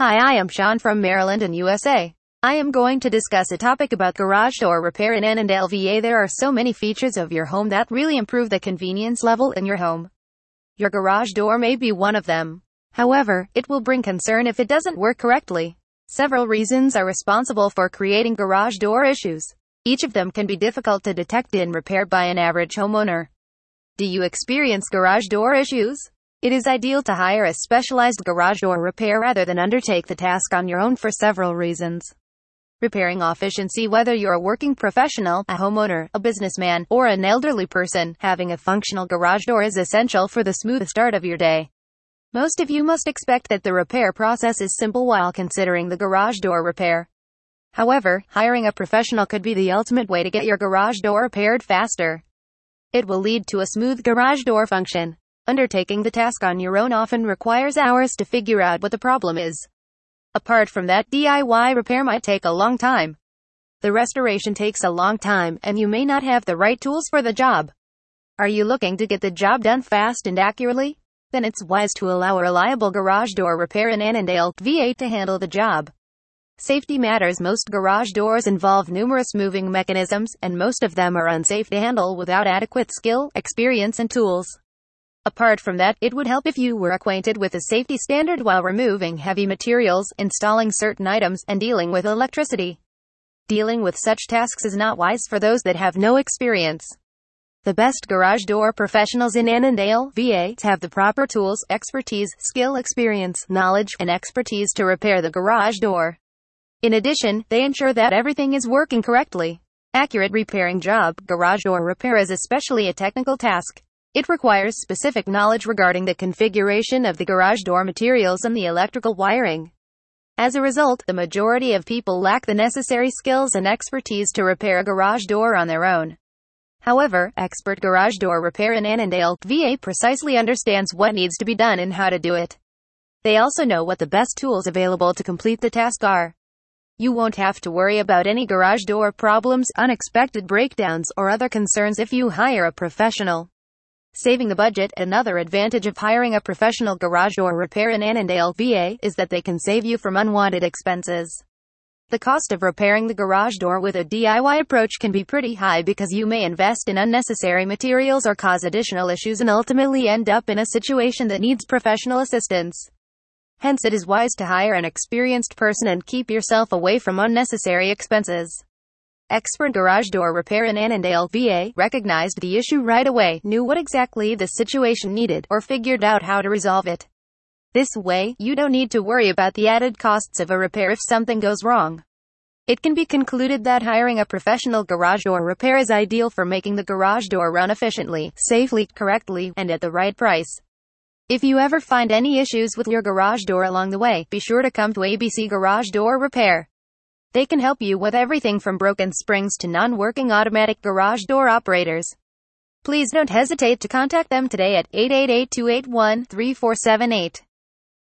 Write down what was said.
Hi, I am Sean from Maryland and USA. I am going to discuss a topic about garage door repair in Annandale, VA. There are so many features of your home that really improve the convenience level in your home. Your garage door may be one of them. However, it will bring concern if it doesn't work correctly. Several reasons are responsible for creating garage door issues. Each of them can be difficult to detect and repair by an average homeowner. Do you experience garage door issues? It is ideal to hire a specialized garage door repair rather than undertake the task on your own for several reasons. Repairing efficiency whether you're a working professional, a homeowner, a businessman, or an elderly person, having a functional garage door is essential for the smooth start of your day. Most of you must expect that the repair process is simple while considering the garage door repair. However, hiring a professional could be the ultimate way to get your garage door repaired faster. It will lead to a smooth garage door function. Undertaking the task on your own often requires hours to figure out what the problem is. Apart from that, DIY repair might take a long time. The restoration takes a long time, and you may not have the right tools for the job. Are you looking to get the job done fast and accurately? Then it's wise to allow a reliable garage door repair in Annandale, VA to handle the job. Safety matters. Most garage doors involve numerous moving mechanisms, and most of them are unsafe to handle without adequate skill, experience, and tools. Apart from that, it would help if you were acquainted with the safety standard while removing heavy materials, installing certain items, and dealing with electricity. Dealing with such tasks is not wise for those that have no experience. The best garage door professionals in Annandale, VA, have the proper tools, expertise, skill, experience, knowledge, and expertise to repair the garage door. In addition, they ensure that everything is working correctly. Accurate repairing job, garage door repair is especially a technical task. It requires specific knowledge regarding the configuration of the garage door materials and the electrical wiring. As a result, the majority of people lack the necessary skills and expertise to repair a garage door on their own. However, expert garage door repair in Annandale, VA precisely understands what needs to be done and how to do it. They also know what the best tools available to complete the task are. You won't have to worry about any garage door problems, unexpected breakdowns, or other concerns if you hire a professional. Saving the budget. Another advantage of hiring a professional garage door repair in Annandale, VA, is that they can save you from unwanted expenses. The cost of repairing the garage door with a DIY approach can be pretty high because you may invest in unnecessary materials or cause additional issues and ultimately end up in a situation that needs professional assistance. Hence, it is wise to hire an experienced person and keep yourself away from unnecessary expenses. Expert garage door repair in Annandale, VA, recognized the issue right away, knew what exactly the situation needed, or figured out how to resolve it. This way, you don't need to worry about the added costs of a repair if something goes wrong. It can be concluded that hiring a professional garage door repair is ideal for making the garage door run efficiently, safely, correctly, and at the right price. If you ever find any issues with your garage door along the way, be sure to come to ABC Garage Door Repair. They can help you with everything from broken springs to non-working automatic garage door operators. Please don't hesitate to contact them today at 888-281-3478.